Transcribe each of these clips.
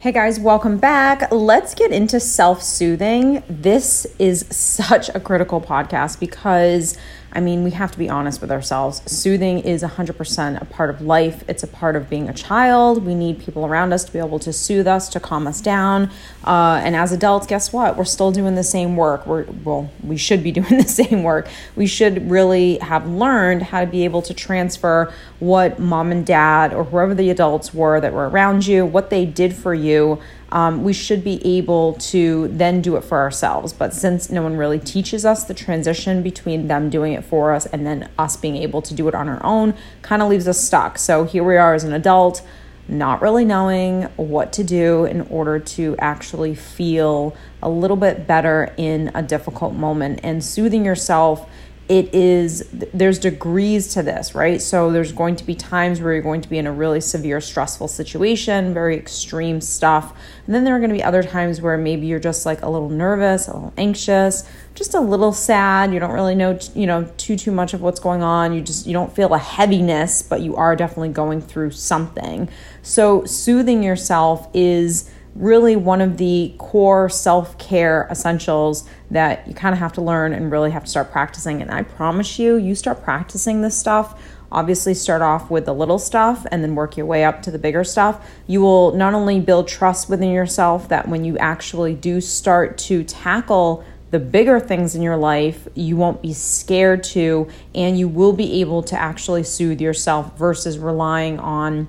Hey guys, welcome back. Let's get into self soothing. This is such a critical podcast because I mean, we have to be honest with ourselves. Soothing is 100% a part of life. It's a part of being a child. We need people around us to be able to soothe us, to calm us down. Uh, and as adults, guess what? We're still doing the same work. We're, well, we should be doing the same work. We should really have learned how to be able to transfer what mom and dad or whoever the adults were that were around you, what they did for you um, we should be able to then do it for ourselves. But since no one really teaches us the transition between them doing it for us and then us being able to do it on our own, kind of leaves us stuck. So here we are as an adult, not really knowing what to do in order to actually feel a little bit better in a difficult moment and soothing yourself it is there's degrees to this right? So there's going to be times where you're going to be in a really severe stressful situation very extreme stuff. And then there are going to be other times where maybe you're just like a little nervous a little anxious just a little sad. You don't really know you know too too much of what's going on. You just you don't feel a heaviness but you are definitely going through something. So soothing yourself is really one of the core self care essentials that you kind of have to learn and really have to start practicing. And I promise you, you start practicing this stuff. Obviously, start off with the little stuff and then work your way up to the bigger stuff. You will not only build trust within yourself that when you actually do start to tackle the bigger things in your life, you won't be scared to, and you will be able to actually soothe yourself versus relying on,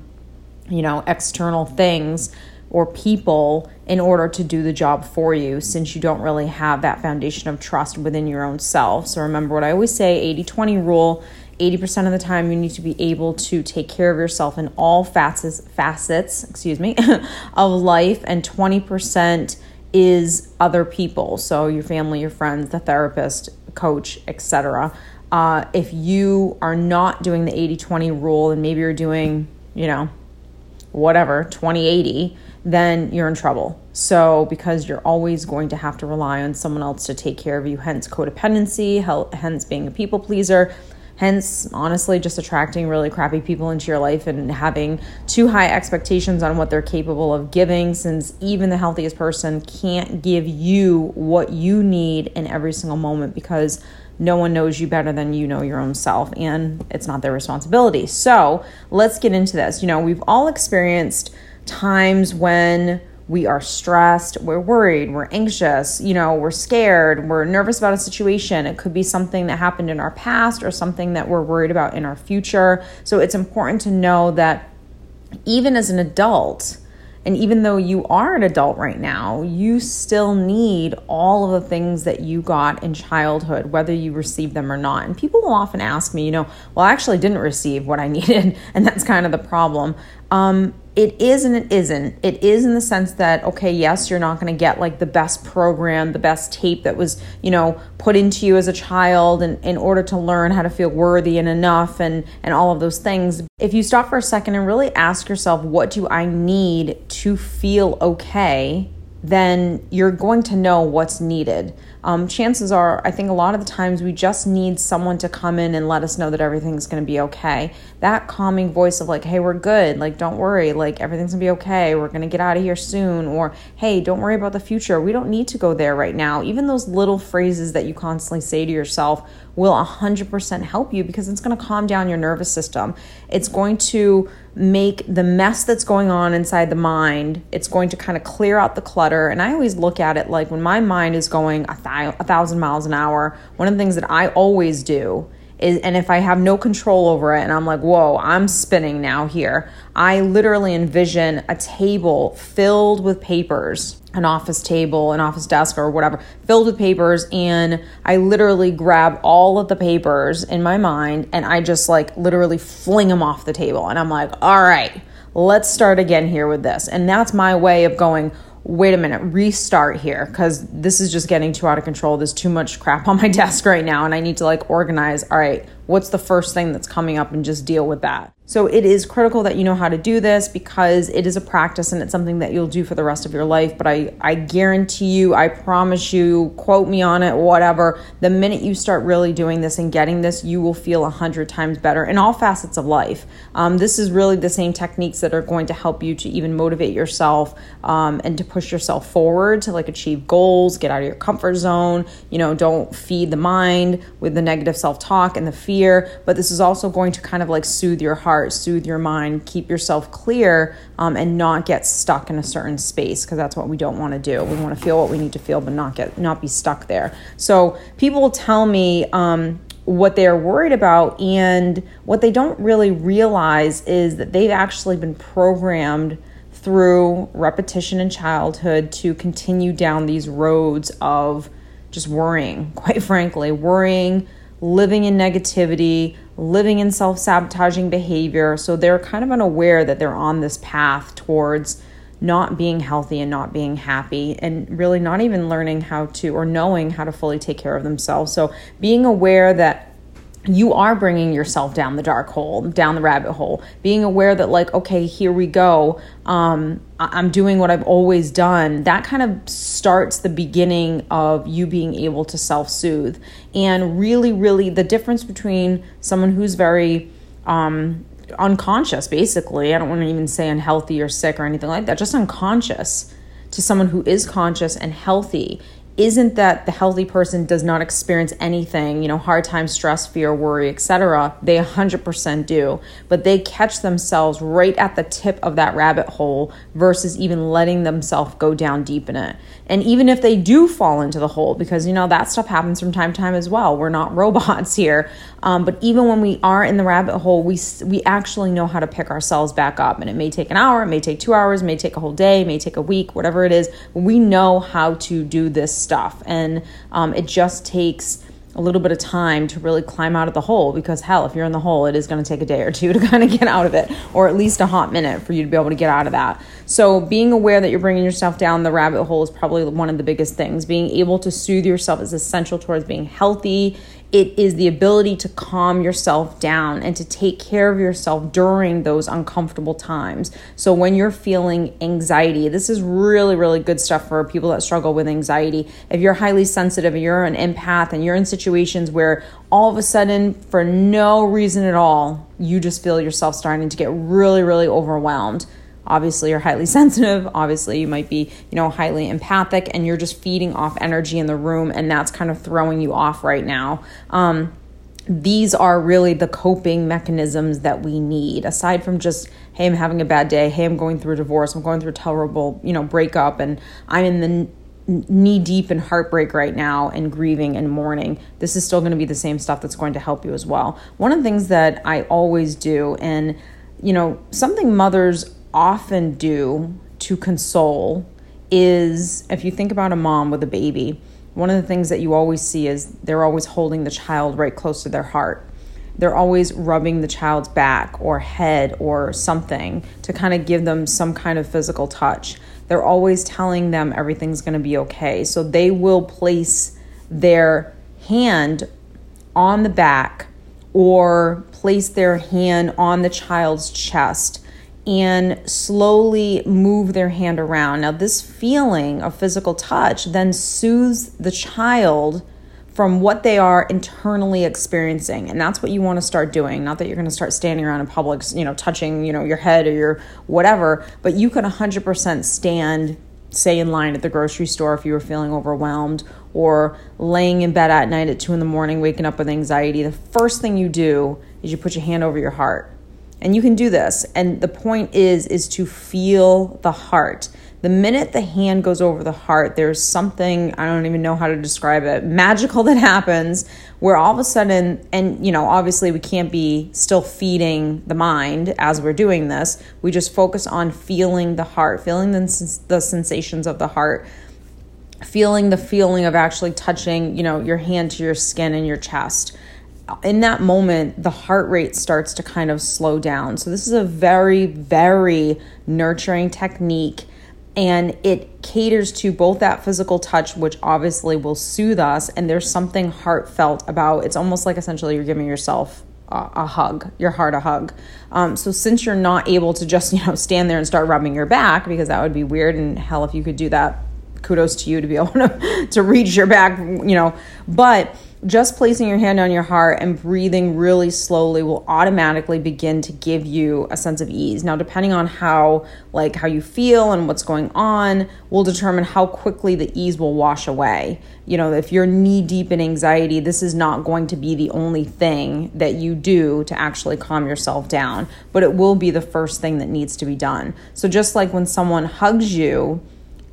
you know, external things or people in order to do the job for you since you don't really have that foundation of trust within your own self. So remember what I always say 80 20 rule 80% of the time you need to be able to take care of yourself in all facets facets excuse me of life and 20% is other people so your family your friends the therapist coach etc uh, if you are not doing the 80-20 rule and maybe you're doing you know whatever 2080 then you're in trouble. So, because you're always going to have to rely on someone else to take care of you, hence codependency, hence being a people pleaser, hence, honestly, just attracting really crappy people into your life and having too high expectations on what they're capable of giving, since even the healthiest person can't give you what you need in every single moment because no one knows you better than you know your own self, and it's not their responsibility. So, let's get into this. You know, we've all experienced times when we are stressed, we're worried, we're anxious, you know, we're scared, we're nervous about a situation. It could be something that happened in our past or something that we're worried about in our future. So it's important to know that even as an adult, and even though you are an adult right now, you still need all of the things that you got in childhood, whether you received them or not. And people will often ask me, you know, well, I actually didn't receive what I needed. And that's kind of the problem. Um, it is and it isn't. It is in the sense that, okay, yes, you're not going to get like the best program, the best tape that was, you know, put into you as a child and in order to learn how to feel worthy and enough and, and all of those things. If you stop for a second and really ask yourself, what do I need to feel okay? Then you're going to know what's needed um, chances are, I think a lot of the times we just need someone to come in and let us know that everything's going to be okay. That calming voice of like, hey, we're good. Like, don't worry. Like, everything's going to be okay. We're going to get out of here soon. Or, hey, don't worry about the future. We don't need to go there right now. Even those little phrases that you constantly say to yourself will 100% help you because it's going to calm down your nervous system. It's going to make the mess that's going on inside the mind, it's going to kind of clear out the clutter. And I always look at it like when my mind is going a, th- a thousand miles an hour, one of the things that I always do is, and if I have no control over it and I'm like, whoa, I'm spinning now here, I literally envision a table filled with papers, an office table, an office desk, or whatever, filled with papers. And I literally grab all of the papers in my mind and I just like literally fling them off the table. And I'm like, all right, let's start again here with this. And that's my way of going, wait a minute, restart here because this is just getting too out of control. There's too much crap on my desk right now, and I need to like organize. All right, what's the first thing that's coming up and just deal with that. So it is critical that you know how to do this because it is a practice and it's something that you'll do for the rest of your life. But I, I guarantee you, I promise you, quote me on it, whatever, the minute you start really doing this and getting this, you will feel a hundred times better in all facets of life. Um, this is really the same techniques that are going to help you to even motivate yourself um, and to push yourself forward to like achieve goals, get out of your comfort zone. You know, don't feed the mind with the negative self talk and the fear. But this is also going to kind of like soothe your heart heart, soothe your mind, keep yourself clear, um, and not get stuck in a certain space because that's what we don't want to do. We want to feel what we need to feel, but not get not be stuck there. So people will tell me. Um, what they're worried about and what they don't really realize is that they've actually been programmed through repetition in childhood to continue down these roads of just worrying, quite frankly, worrying, living in negativity, living in self sabotaging behavior. So they're kind of unaware that they're on this path towards not being healthy and not being happy and really not even learning how to or knowing how to fully take care of themselves. So being aware that you are bringing yourself down the dark hole, down the rabbit hole, being aware that, like, okay, here we go. Um, I'm doing what I've always done. That kind of starts the beginning of you being able to self soothe. And really, really, the difference between someone who's very um, unconscious, basically, I don't want to even say unhealthy or sick or anything like that, just unconscious to someone who is conscious and healthy isn't that the healthy person does not experience anything, you know, hard time, stress, fear, worry, etc. They 100% do, but they catch themselves right at the tip of that rabbit hole versus even letting themselves go down deep in it. And even if they do fall into the hole, because you know that stuff happens from time to time as well. We're not robots here. Um, but even when we are in the rabbit hole, we we actually know how to pick ourselves back up. And it may take an hour, it may take two hours, it may take a whole day, it may take a week, whatever it is. We know how to do this stuff, and um, it just takes a little bit of time to really climb out of the hole because hell if you're in the hole it is going to take a day or two to kind of get out of it or at least a hot minute for you to be able to get out of that. So being aware that you're bringing yourself down the rabbit hole is probably one of the biggest things. Being able to soothe yourself is essential towards being healthy it is the ability to calm yourself down and to take care of yourself during those uncomfortable times. So, when you're feeling anxiety, this is really, really good stuff for people that struggle with anxiety. If you're highly sensitive and you're an empath and you're in situations where all of a sudden, for no reason at all, you just feel yourself starting to get really, really overwhelmed obviously you're highly sensitive. Obviously you might be you know highly empathic and you're just feeding off energy in the room and that's kind of throwing you off right now. Um, these are really the coping mechanisms that we need. Aside from just hey i'm having a bad day hey i'm going through a divorce i'm going through a terrible you know breakup and i'm in the knee deep in heartbreak right now and grieving and mourning, this is still going to be the same stuff that's going to help you as well. One of the things that I always do, and you know, something mothers often do to console is if you think about a mom with a baby, one of the things that you always see is they're always holding the child right close to their heart. They're always rubbing the child's back or head or something to kind of give them some kind of physical touch. They're always telling them everything's going to be okay. So they will place their hand on the back or place their hand on the child's chest and slowly move their hand around. Now, this feeling of physical touch then soothes the child from what they are internally experiencing and that's what you want to start doing. Not that you're going to start standing around in public you know touching you know your head or your whatever but you can 100% stand say in line at the grocery store if you were feeling overwhelmed or laying in bed at night at 2 in the morning waking up with anxiety. The first thing you do is you put your hand over your heart and you can do this. And the point is is to feel the heart. The minute the hand goes over the heart, there's something, I don't even know how to describe it, magical that happens where all of a sudden, and you know, obviously we can't be still feeding the mind as we're doing this. We just focus on feeling the heart, feeling the, the sensations of the heart, feeling the feeling of actually touching, you know, your hand to your skin and your chest in that moment, the heart rate starts to kind of slow down. So, this is a very, very nurturing technique and it caters to both that physical touch which obviously will soothe us and there's something heartfelt about it's almost like essentially you're giving yourself a, a hug, your heart a hug. Um, so since you're not able to just you know stand there and start rubbing your back because that would be weird and hell if you could do that, kudos to you to be able to to reach your back, you know, but just placing your hand on your heart and breathing really slowly will automatically begin to give you a sense of ease. Now depending on how like how you feel and what's going on will determine how quickly the ease will wash away. You know if you're knee deep in anxiety this is not going to be the only thing that you do to actually calm yourself down but it will be the first thing that needs to be done. So just like when someone hugs you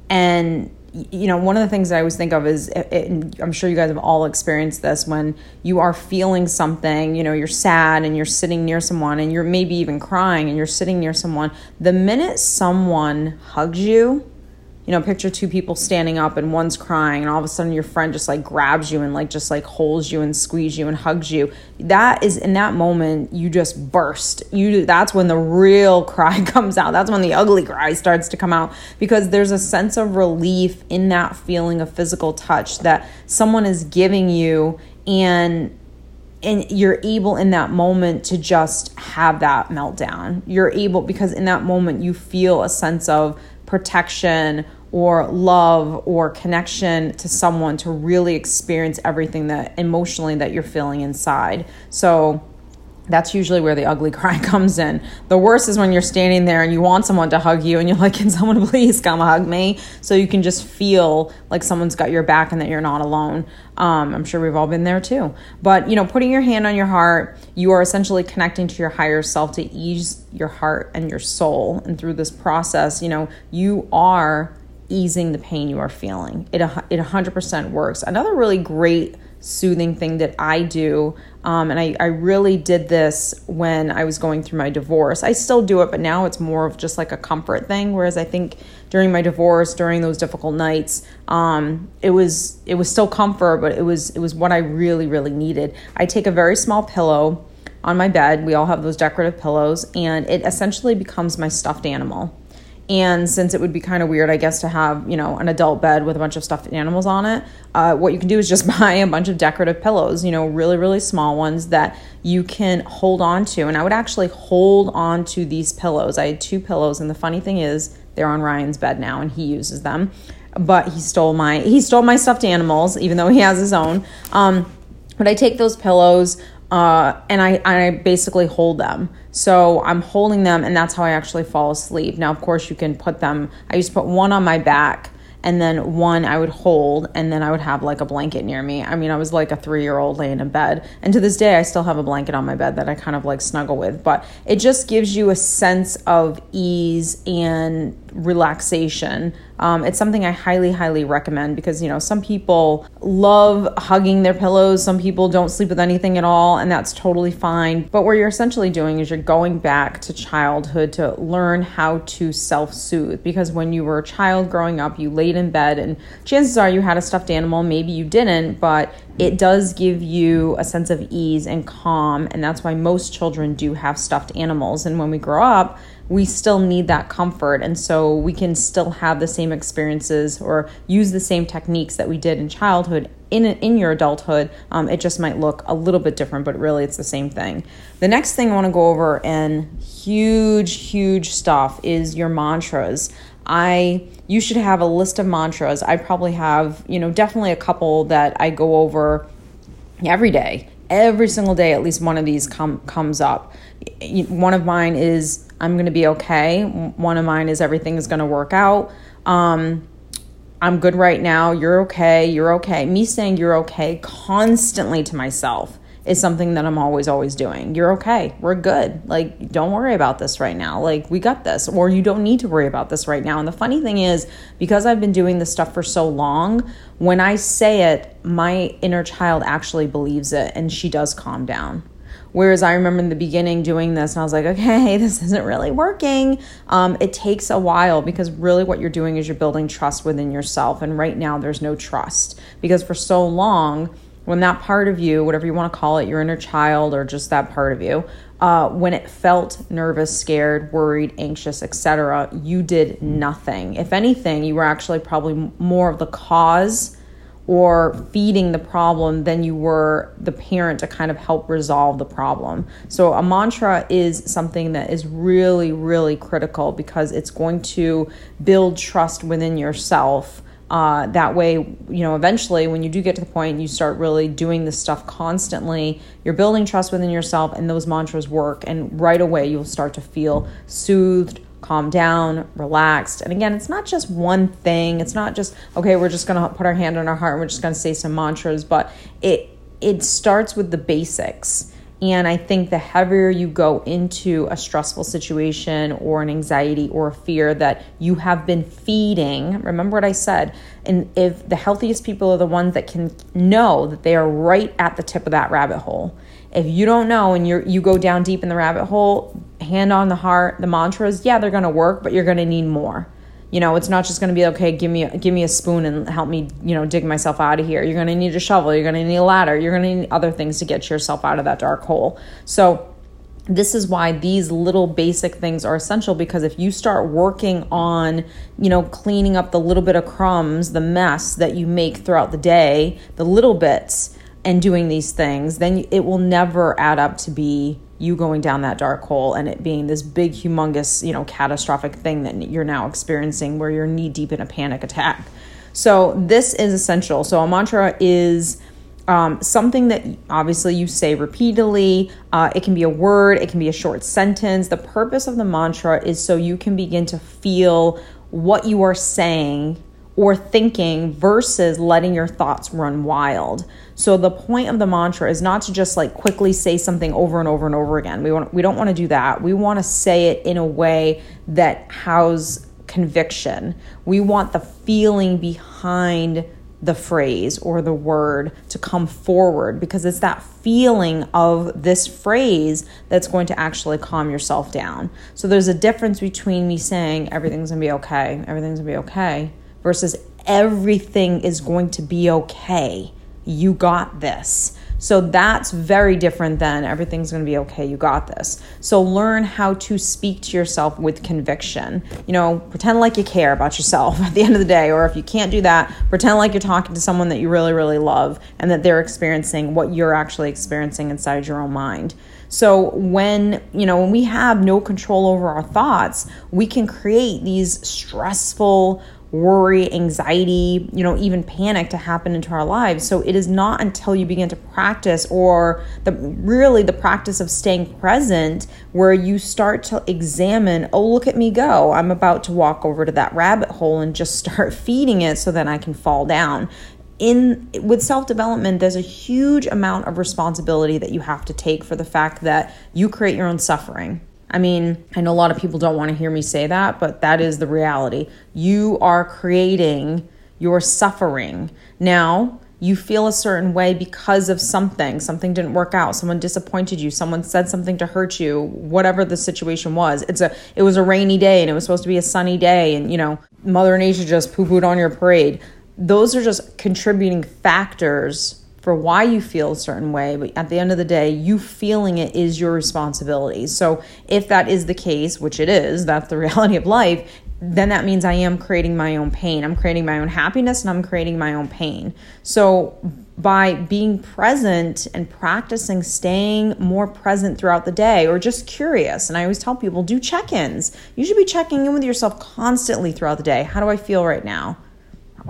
and you know, one of the things I always think of is, it, I'm sure you guys have all experienced this when you are feeling something, you know, you're sad and you're sitting near someone and you're maybe even crying and you're sitting near someone. The minute someone hugs you, you know, picture two people standing up and one's crying, and all of a sudden your friend just like grabs you and like just like holds you and squeezes you and hugs you. That is in that moment you just burst. You that's when the real cry comes out. That's when the ugly cry starts to come out because there's a sense of relief in that feeling of physical touch that someone is giving you and and you're able in that moment to just have that meltdown. You're able because in that moment you feel a sense of protection or love or connection to someone to really experience everything that emotionally that you're feeling inside. So that's usually where the ugly cry comes in. The worst is when you're standing there and you want someone to hug you and you're like, Can someone please come hug me? So you can just feel like someone's got your back and that you're not alone. Um, I'm sure we've all been there too. But, you know, putting your hand on your heart, you are essentially connecting to your higher self to ease your heart and your soul. And through this process, you know, you are easing the pain you are feeling. It, it 100% works. Another really great soothing thing that I do, um, and I, I really did this when I was going through my divorce. I still do it, but now it's more of just like a comfort thing. Whereas I think during my divorce, during those difficult nights, um, it was it was still comfort, but it was it was what I really really needed. I take a very small pillow on my bed. We all have those decorative pillows, and it essentially becomes my stuffed animal. And since it would be kind of weird, I guess, to have, you know, an adult bed with a bunch of stuffed animals on it, uh, what you can do is just buy a bunch of decorative pillows, you know, really, really small ones that you can hold on to. And I would actually hold on to these pillows. I had two pillows, and the funny thing is, they're on Ryan's bed now, and he uses them. But he stole my he stole my stuffed animals, even though he has his own. Um, but I take those pillows, uh, and I, I basically hold them. So I'm holding them, and that's how I actually fall asleep. Now, of course, you can put them, I used to put one on my back and then one I would hold, and then I would have like a blanket near me. I mean, I was like a three year old laying in bed, and to this day, I still have a blanket on my bed that I kind of like snuggle with. But it just gives you a sense of ease and relaxation. Um, it's something I highly, highly recommend because, you know, some people love hugging their pillows. Some people don't sleep with anything at all, and that's totally fine. But what you're essentially doing is you're going back to childhood to learn how to self soothe because when you were a child growing up, you laid in bed, and chances are you had a stuffed animal. Maybe you didn't, but it does give you a sense of ease and calm, and that's why most children do have stuffed animals. And when we grow up, we still need that comfort. And so we can still have the same experiences or use the same techniques that we did in childhood in, in your adulthood. Um, it just might look a little bit different, but really it's the same thing. The next thing I want to go over, and huge, huge stuff, is your mantras. I you should have a list of mantras. I probably have, you know, definitely a couple that I go over every day. Every single day at least one of these come comes up. One of mine is I'm going to be okay. One of mine is everything is going to work out. Um, I'm good right now. You're okay. You're okay. Me saying you're okay constantly to myself is something that I'm always, always doing. You're okay. We're good. Like, don't worry about this right now. Like, we got this. Or you don't need to worry about this right now. And the funny thing is, because I've been doing this stuff for so long, when I say it, my inner child actually believes it and she does calm down. Whereas I remember in the beginning doing this and I was like, okay, this isn't really working. Um, it takes a while because really what you're doing is you're building trust within yourself. And right now there's no trust because for so long, when that part of you, whatever you want to call it, your inner child or just that part of you, uh, when it felt nervous, scared, worried, anxious, etc., you did nothing. If anything, you were actually probably more of the cause or feeding the problem than you were the parent to kind of help resolve the problem. So, a mantra is something that is really, really critical because it's going to build trust within yourself. Uh, that way, you know, eventually when you do get to the point you start really doing this stuff constantly, you're building trust within yourself, and those mantras work. And right away, you'll start to feel soothed, calm down, relaxed. And again, it's not just one thing. It's not just, okay, we're just going to put our hand on our heart and we're just going to say some mantras, but it it starts with the basics. And I think the heavier you go into a stressful situation or an anxiety or a fear that you have been feeding, remember what I said. And if the healthiest people are the ones that can know that they are right at the tip of that rabbit hole. If you don't know and you you go down deep in the rabbit hole, hand on the heart, the mantras, yeah, they're going to work, but you're going to need more. You know, it's not just going to be okay. Give me give me a spoon and help me, you know, dig myself out of here. You're going to need a shovel. You're going to need a ladder. You're going to need other things to get yourself out of that dark hole. So this is why these little basic things are essential because if you start working on, you know, cleaning up the little bit of crumbs, the mess that you make throughout the day, the little bits, and doing these things, then it will never add up to be you going down that dark hole and it being this big, humongous, you know, catastrophic thing that you're now experiencing where you're knee deep in a panic attack. So, this is essential. So, a mantra is um, something that obviously you say repeatedly. Uh, it can be a word, it can be a short sentence. The purpose of the mantra is so you can begin to feel what you are saying or thinking versus letting your thoughts run wild. So the point of the mantra is not to just like quickly say something over and over and over again. We want we don't want to do that. We want to say it in a way that houses conviction. We want the feeling behind the phrase or the word to come forward because it's that feeling of this phrase that's going to actually calm yourself down. So there's a difference between me saying everything's going to be okay, everything's going to be okay versus everything is going to be okay. You got this. So that's very different than everything's going to be okay. You got this. So learn how to speak to yourself with conviction. You know, pretend like you care about yourself at the end of the day. Or if you can't do that, pretend like you're talking to someone that you really, really love and that they're experiencing what you're actually experiencing inside your own mind. So when, you know, when we have no control over our thoughts, we can create these stressful, worry, anxiety, you know, even panic to happen into our lives. So it is not until you begin to practice or the really the practice of staying present where you start to examine, oh, look at me go. I'm about to walk over to that rabbit hole and just start feeding it so then I can fall down. In with self-development there's a huge amount of responsibility that you have to take for the fact that you create your own suffering I mean, I know a lot of people don't want to hear me say that, but that is the reality. You are creating your suffering. Now, you feel a certain way because of something. Something didn't work out. Someone disappointed you. Someone said something to hurt you. Whatever the situation was. It's a it was a rainy day and it was supposed to be a sunny day and you know, Mother Nature just poo-pooed on your parade. Those are just contributing factors for why you feel a certain way, but at the end of the day, you feeling it is your responsibility. So, if that is the case, which it is, that's the reality of life, then that means I am creating my own pain. I'm creating my own happiness and I'm creating my own pain. So, by being present and practicing staying more present throughout the day or just curious, and I always tell people do check ins. You should be checking in with yourself constantly throughout the day. How do I feel right now?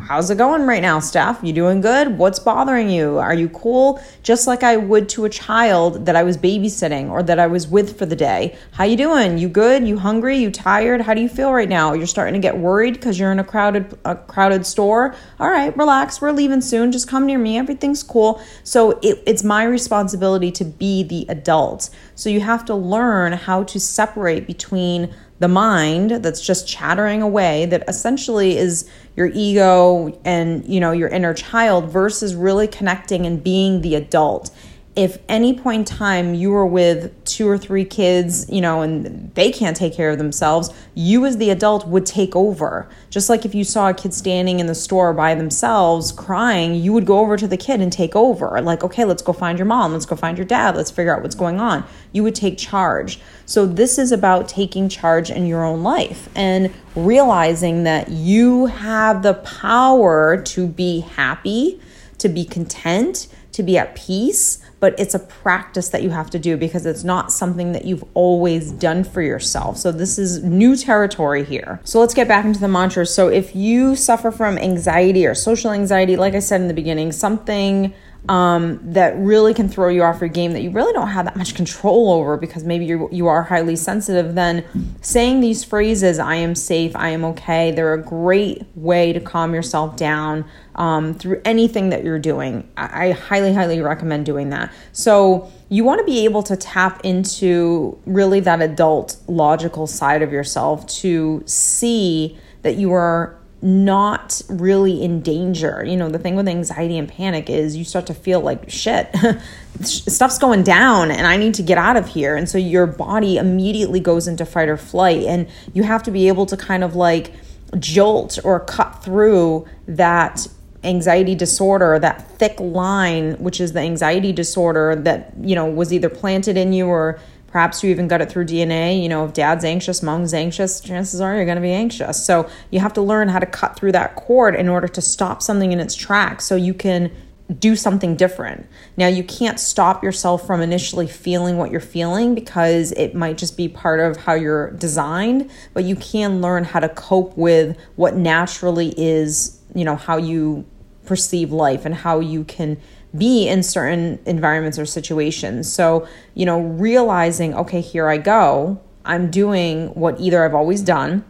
How's it going right now, Steph? You doing good? What's bothering you? Are you cool? Just like I would to a child that I was babysitting or that I was with for the day. How you doing? You good? You hungry? You tired? How do you feel right now? You're starting to get worried because you're in a crowded a crowded store. All right, relax. We're leaving soon. Just come near me. Everything's cool. So it, it's my responsibility to be the adult. So you have to learn how to separate between the mind that's just chattering away that essentially is your ego and you know your inner child versus really connecting and being the adult if any point in time you are with two or three kids, you know, and they can't take care of themselves, you as the adult would take over. Just like if you saw a kid standing in the store by themselves crying, you would go over to the kid and take over. Like, okay, let's go find your mom, let's go find your dad, let's figure out what's going on. You would take charge. So, this is about taking charge in your own life and realizing that you have the power to be happy, to be content, to be at peace but it's a practice that you have to do because it's not something that you've always done for yourself. So this is new territory here. So let's get back into the mantras. So if you suffer from anxiety or social anxiety, like I said in the beginning, something um, that really can throw you off your game that you really don't have that much control over because maybe you you are highly sensitive, then saying these phrases, I am safe, I am okay, they're a great way to calm yourself down um, through anything that you're doing. I, I highly, highly recommend doing that. So you want to be able to tap into really that adult logical side of yourself to see that you are not really in danger. You know, the thing with anxiety and panic is you start to feel like shit. Stuff's going down and I need to get out of here. And so your body immediately goes into fight or flight and you have to be able to kind of like jolt or cut through that anxiety disorder, that thick line, which is the anxiety disorder that, you know, was either planted in you or Perhaps you even got it through DNA. You know, if dad's anxious, mom's anxious, chances are you're going to be anxious. So you have to learn how to cut through that cord in order to stop something in its tracks so you can do something different. Now, you can't stop yourself from initially feeling what you're feeling because it might just be part of how you're designed, but you can learn how to cope with what naturally is, you know, how you perceive life and how you can be in certain environments or situations. So, you know, realizing, okay, here I go. I'm doing what either I've always done,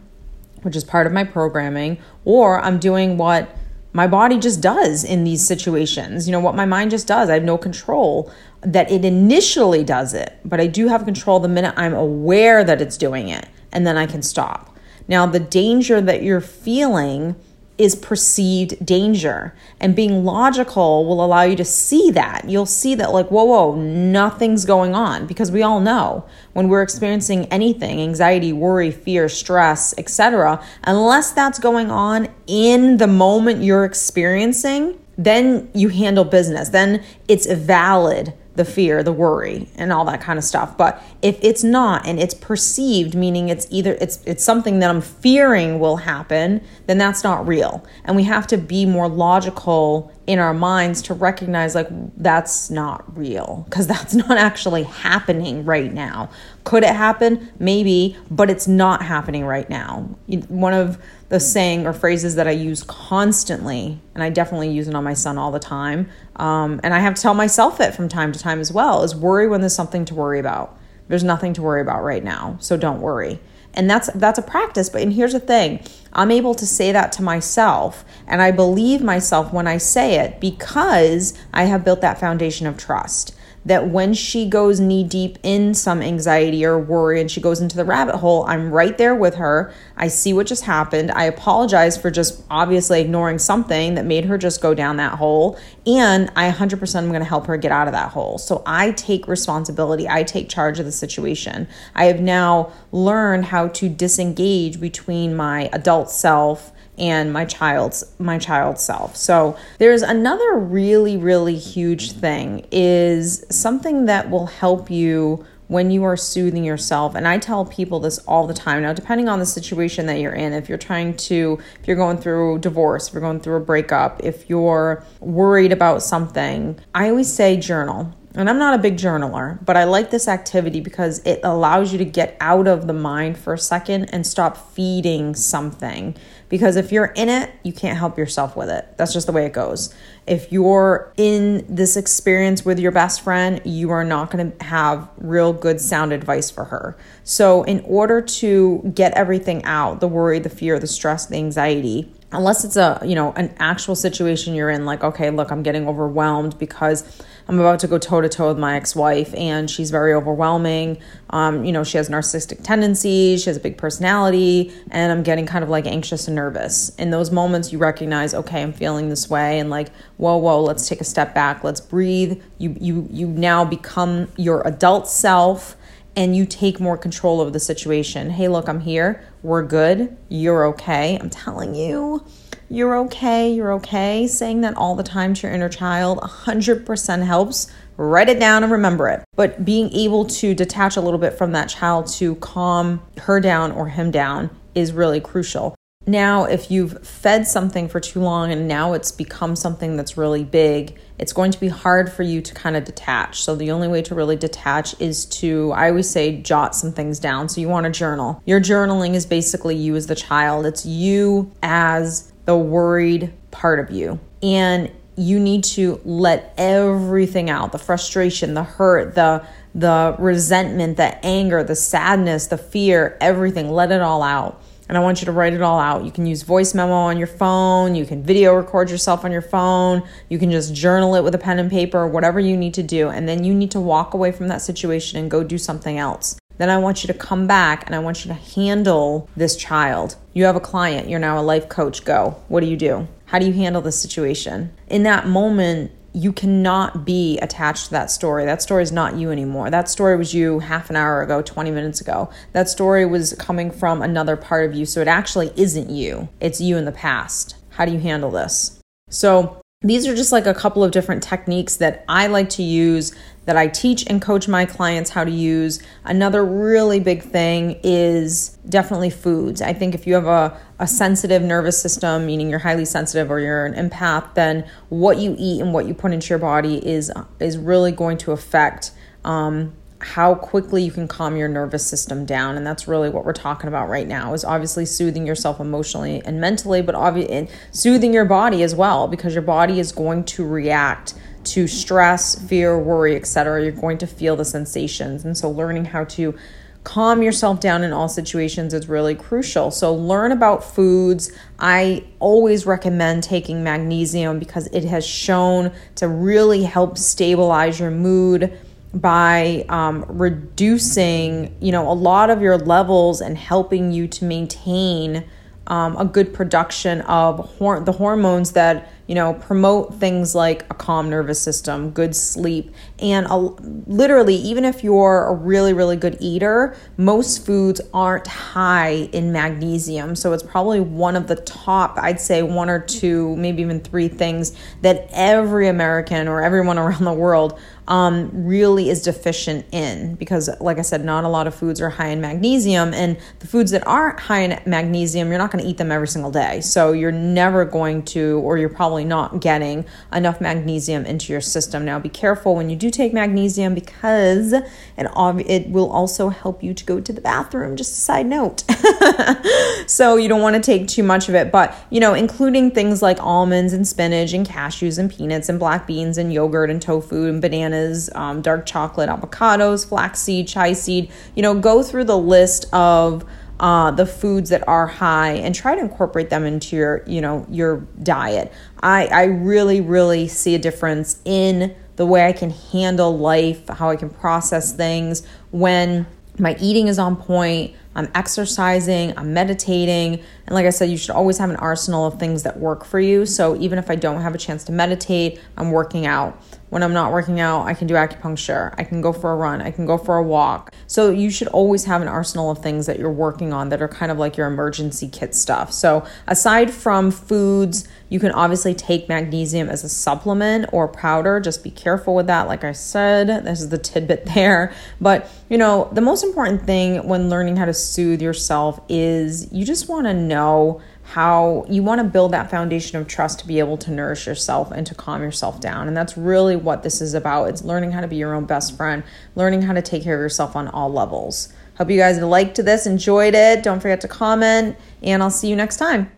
which is part of my programming, or I'm doing what my body just does in these situations. You know, what my mind just does. I have no control that it initially does it, but I do have control the minute I'm aware that it's doing it, and then I can stop. Now, the danger that you're feeling is perceived danger. And being logical will allow you to see that. You'll see that, like, whoa, whoa, nothing's going on. Because we all know when we're experiencing anything anxiety, worry, fear, stress, etc. unless that's going on in the moment you're experiencing, then you handle business. Then it's valid the fear, the worry, and all that kind of stuff. But if it's not and it's perceived, meaning it's either it's it's something that I'm fearing will happen, then that's not real. And we have to be more logical in our minds to recognize like that's not real because that's not actually happening right now. Could it happen? Maybe, but it's not happening right now. One of the saying or phrases that I use constantly, and I definitely use it on my son all the time, um, and I have to tell myself it from time to time as well, is worry when there's something to worry about. There's nothing to worry about right now, so don't worry. And that's that's a practice, but and here's the thing. I'm able to say that to myself and I believe myself when I say it because I have built that foundation of trust that when she goes knee deep in some anxiety or worry and she goes into the rabbit hole, I'm right there with her. I see what just happened. I apologize for just obviously ignoring something that made her just go down that hole. And I 100% am going to help her get out of that hole. So I take responsibility, I take charge of the situation. I have now learned how to disengage between my adult self and my child's my child self. So there's another really really huge thing is something that will help you when you are soothing yourself and i tell people this all the time now depending on the situation that you're in if you're trying to if you're going through divorce if you're going through a breakup if you're worried about something i always say journal and I'm not a big journaler, but I like this activity because it allows you to get out of the mind for a second and stop feeding something. Because if you're in it, you can't help yourself with it. That's just the way it goes. If you're in this experience with your best friend, you are not going to have real good sound advice for her. So, in order to get everything out the worry, the fear, the stress, the anxiety unless it's a you know an actual situation you're in like okay look i'm getting overwhelmed because i'm about to go toe to toe with my ex-wife and she's very overwhelming um, you know she has narcissistic tendencies she has a big personality and i'm getting kind of like anxious and nervous in those moments you recognize okay i'm feeling this way and like whoa whoa let's take a step back let's breathe you you you now become your adult self and you take more control of the situation. Hey, look, I'm here. We're good. You're okay. I'm telling you, you're okay. You're okay. Saying that all the time to your inner child 100% helps. Write it down and remember it. But being able to detach a little bit from that child to calm her down or him down is really crucial. Now, if you've fed something for too long and now it's become something that's really big, it's going to be hard for you to kind of detach. So, the only way to really detach is to, I always say, jot some things down. So, you want to journal. Your journaling is basically you as the child, it's you as the worried part of you. And you need to let everything out the frustration, the hurt, the the resentment, the anger, the sadness, the fear, everything, let it all out and I want you to write it all out. You can use voice memo on your phone, you can video record yourself on your phone, you can just journal it with a pen and paper, whatever you need to do. And then you need to walk away from that situation and go do something else. Then I want you to come back and I want you to handle this child. You have a client, you're now a life coach. Go. What do you do? How do you handle this situation? In that moment, you cannot be attached to that story. That story is not you anymore. That story was you half an hour ago, 20 minutes ago. That story was coming from another part of you. So it actually isn't you, it's you in the past. How do you handle this? So these are just like a couple of different techniques that I like to use that I teach and coach my clients how to use. Another really big thing is definitely foods. I think if you have a, a sensitive nervous system, meaning you're highly sensitive or you're an empath, then what you eat and what you put into your body is is really going to affect um, how quickly you can calm your nervous system down and that's really what we're talking about right now is obviously soothing yourself emotionally and mentally but obviously soothing your body as well because your body is going to react to stress, fear, worry, etc. You're going to feel the sensations. And so learning how to calm yourself down in all situations is really crucial. So learn about foods. I always recommend taking magnesium because it has shown to really help stabilize your mood by um, reducing, you know, a lot of your levels and helping you to maintain um, a good production of hor- the hormones that you know, promote things like a calm nervous system, good sleep, and a, literally, even if you're a really, really good eater, most foods aren't high in magnesium. So it's probably one of the top, I'd say one or two, maybe even three things that every American or everyone around the world um, really is deficient in because, like I said, not a lot of foods are high in magnesium. And the foods that aren't high in magnesium, you're not going to eat them every single day. So you're never going to, or you're probably not getting enough magnesium into your system. Now, be careful when you do take magnesium because it, it will also help you to go to the bathroom. Just a side note. so you don't want to take too much of it, but you know, including things like almonds and spinach and cashews and peanuts and black beans and yogurt and tofu and bananas, um, dark chocolate, avocados, flaxseed, chia seed. You know, go through the list of uh, the foods that are high and try to incorporate them into your you know your diet i i really really see a difference in the way i can handle life how i can process things when my eating is on point i'm exercising i'm meditating and like i said you should always have an arsenal of things that work for you. So even if i don't have a chance to meditate i'm working out when I'm not working out, I can do acupuncture. I can go for a run. I can go for a walk. So you should always have an arsenal of things that you're working on that are kind of like your emergency kit stuff. So aside from foods, you can obviously take magnesium as a supplement or powder. Just be careful with that. Like I said, this is the tidbit there. But, you know, the most important thing when learning how to soothe yourself is you just want to know how you want to build that foundation of trust to be able to nourish yourself and to calm yourself down. And that's really what this is about. It's learning how to be your own best friend, learning how to take care of yourself on all levels. Hope you guys liked this, enjoyed it. Don't forget to comment, and I'll see you next time.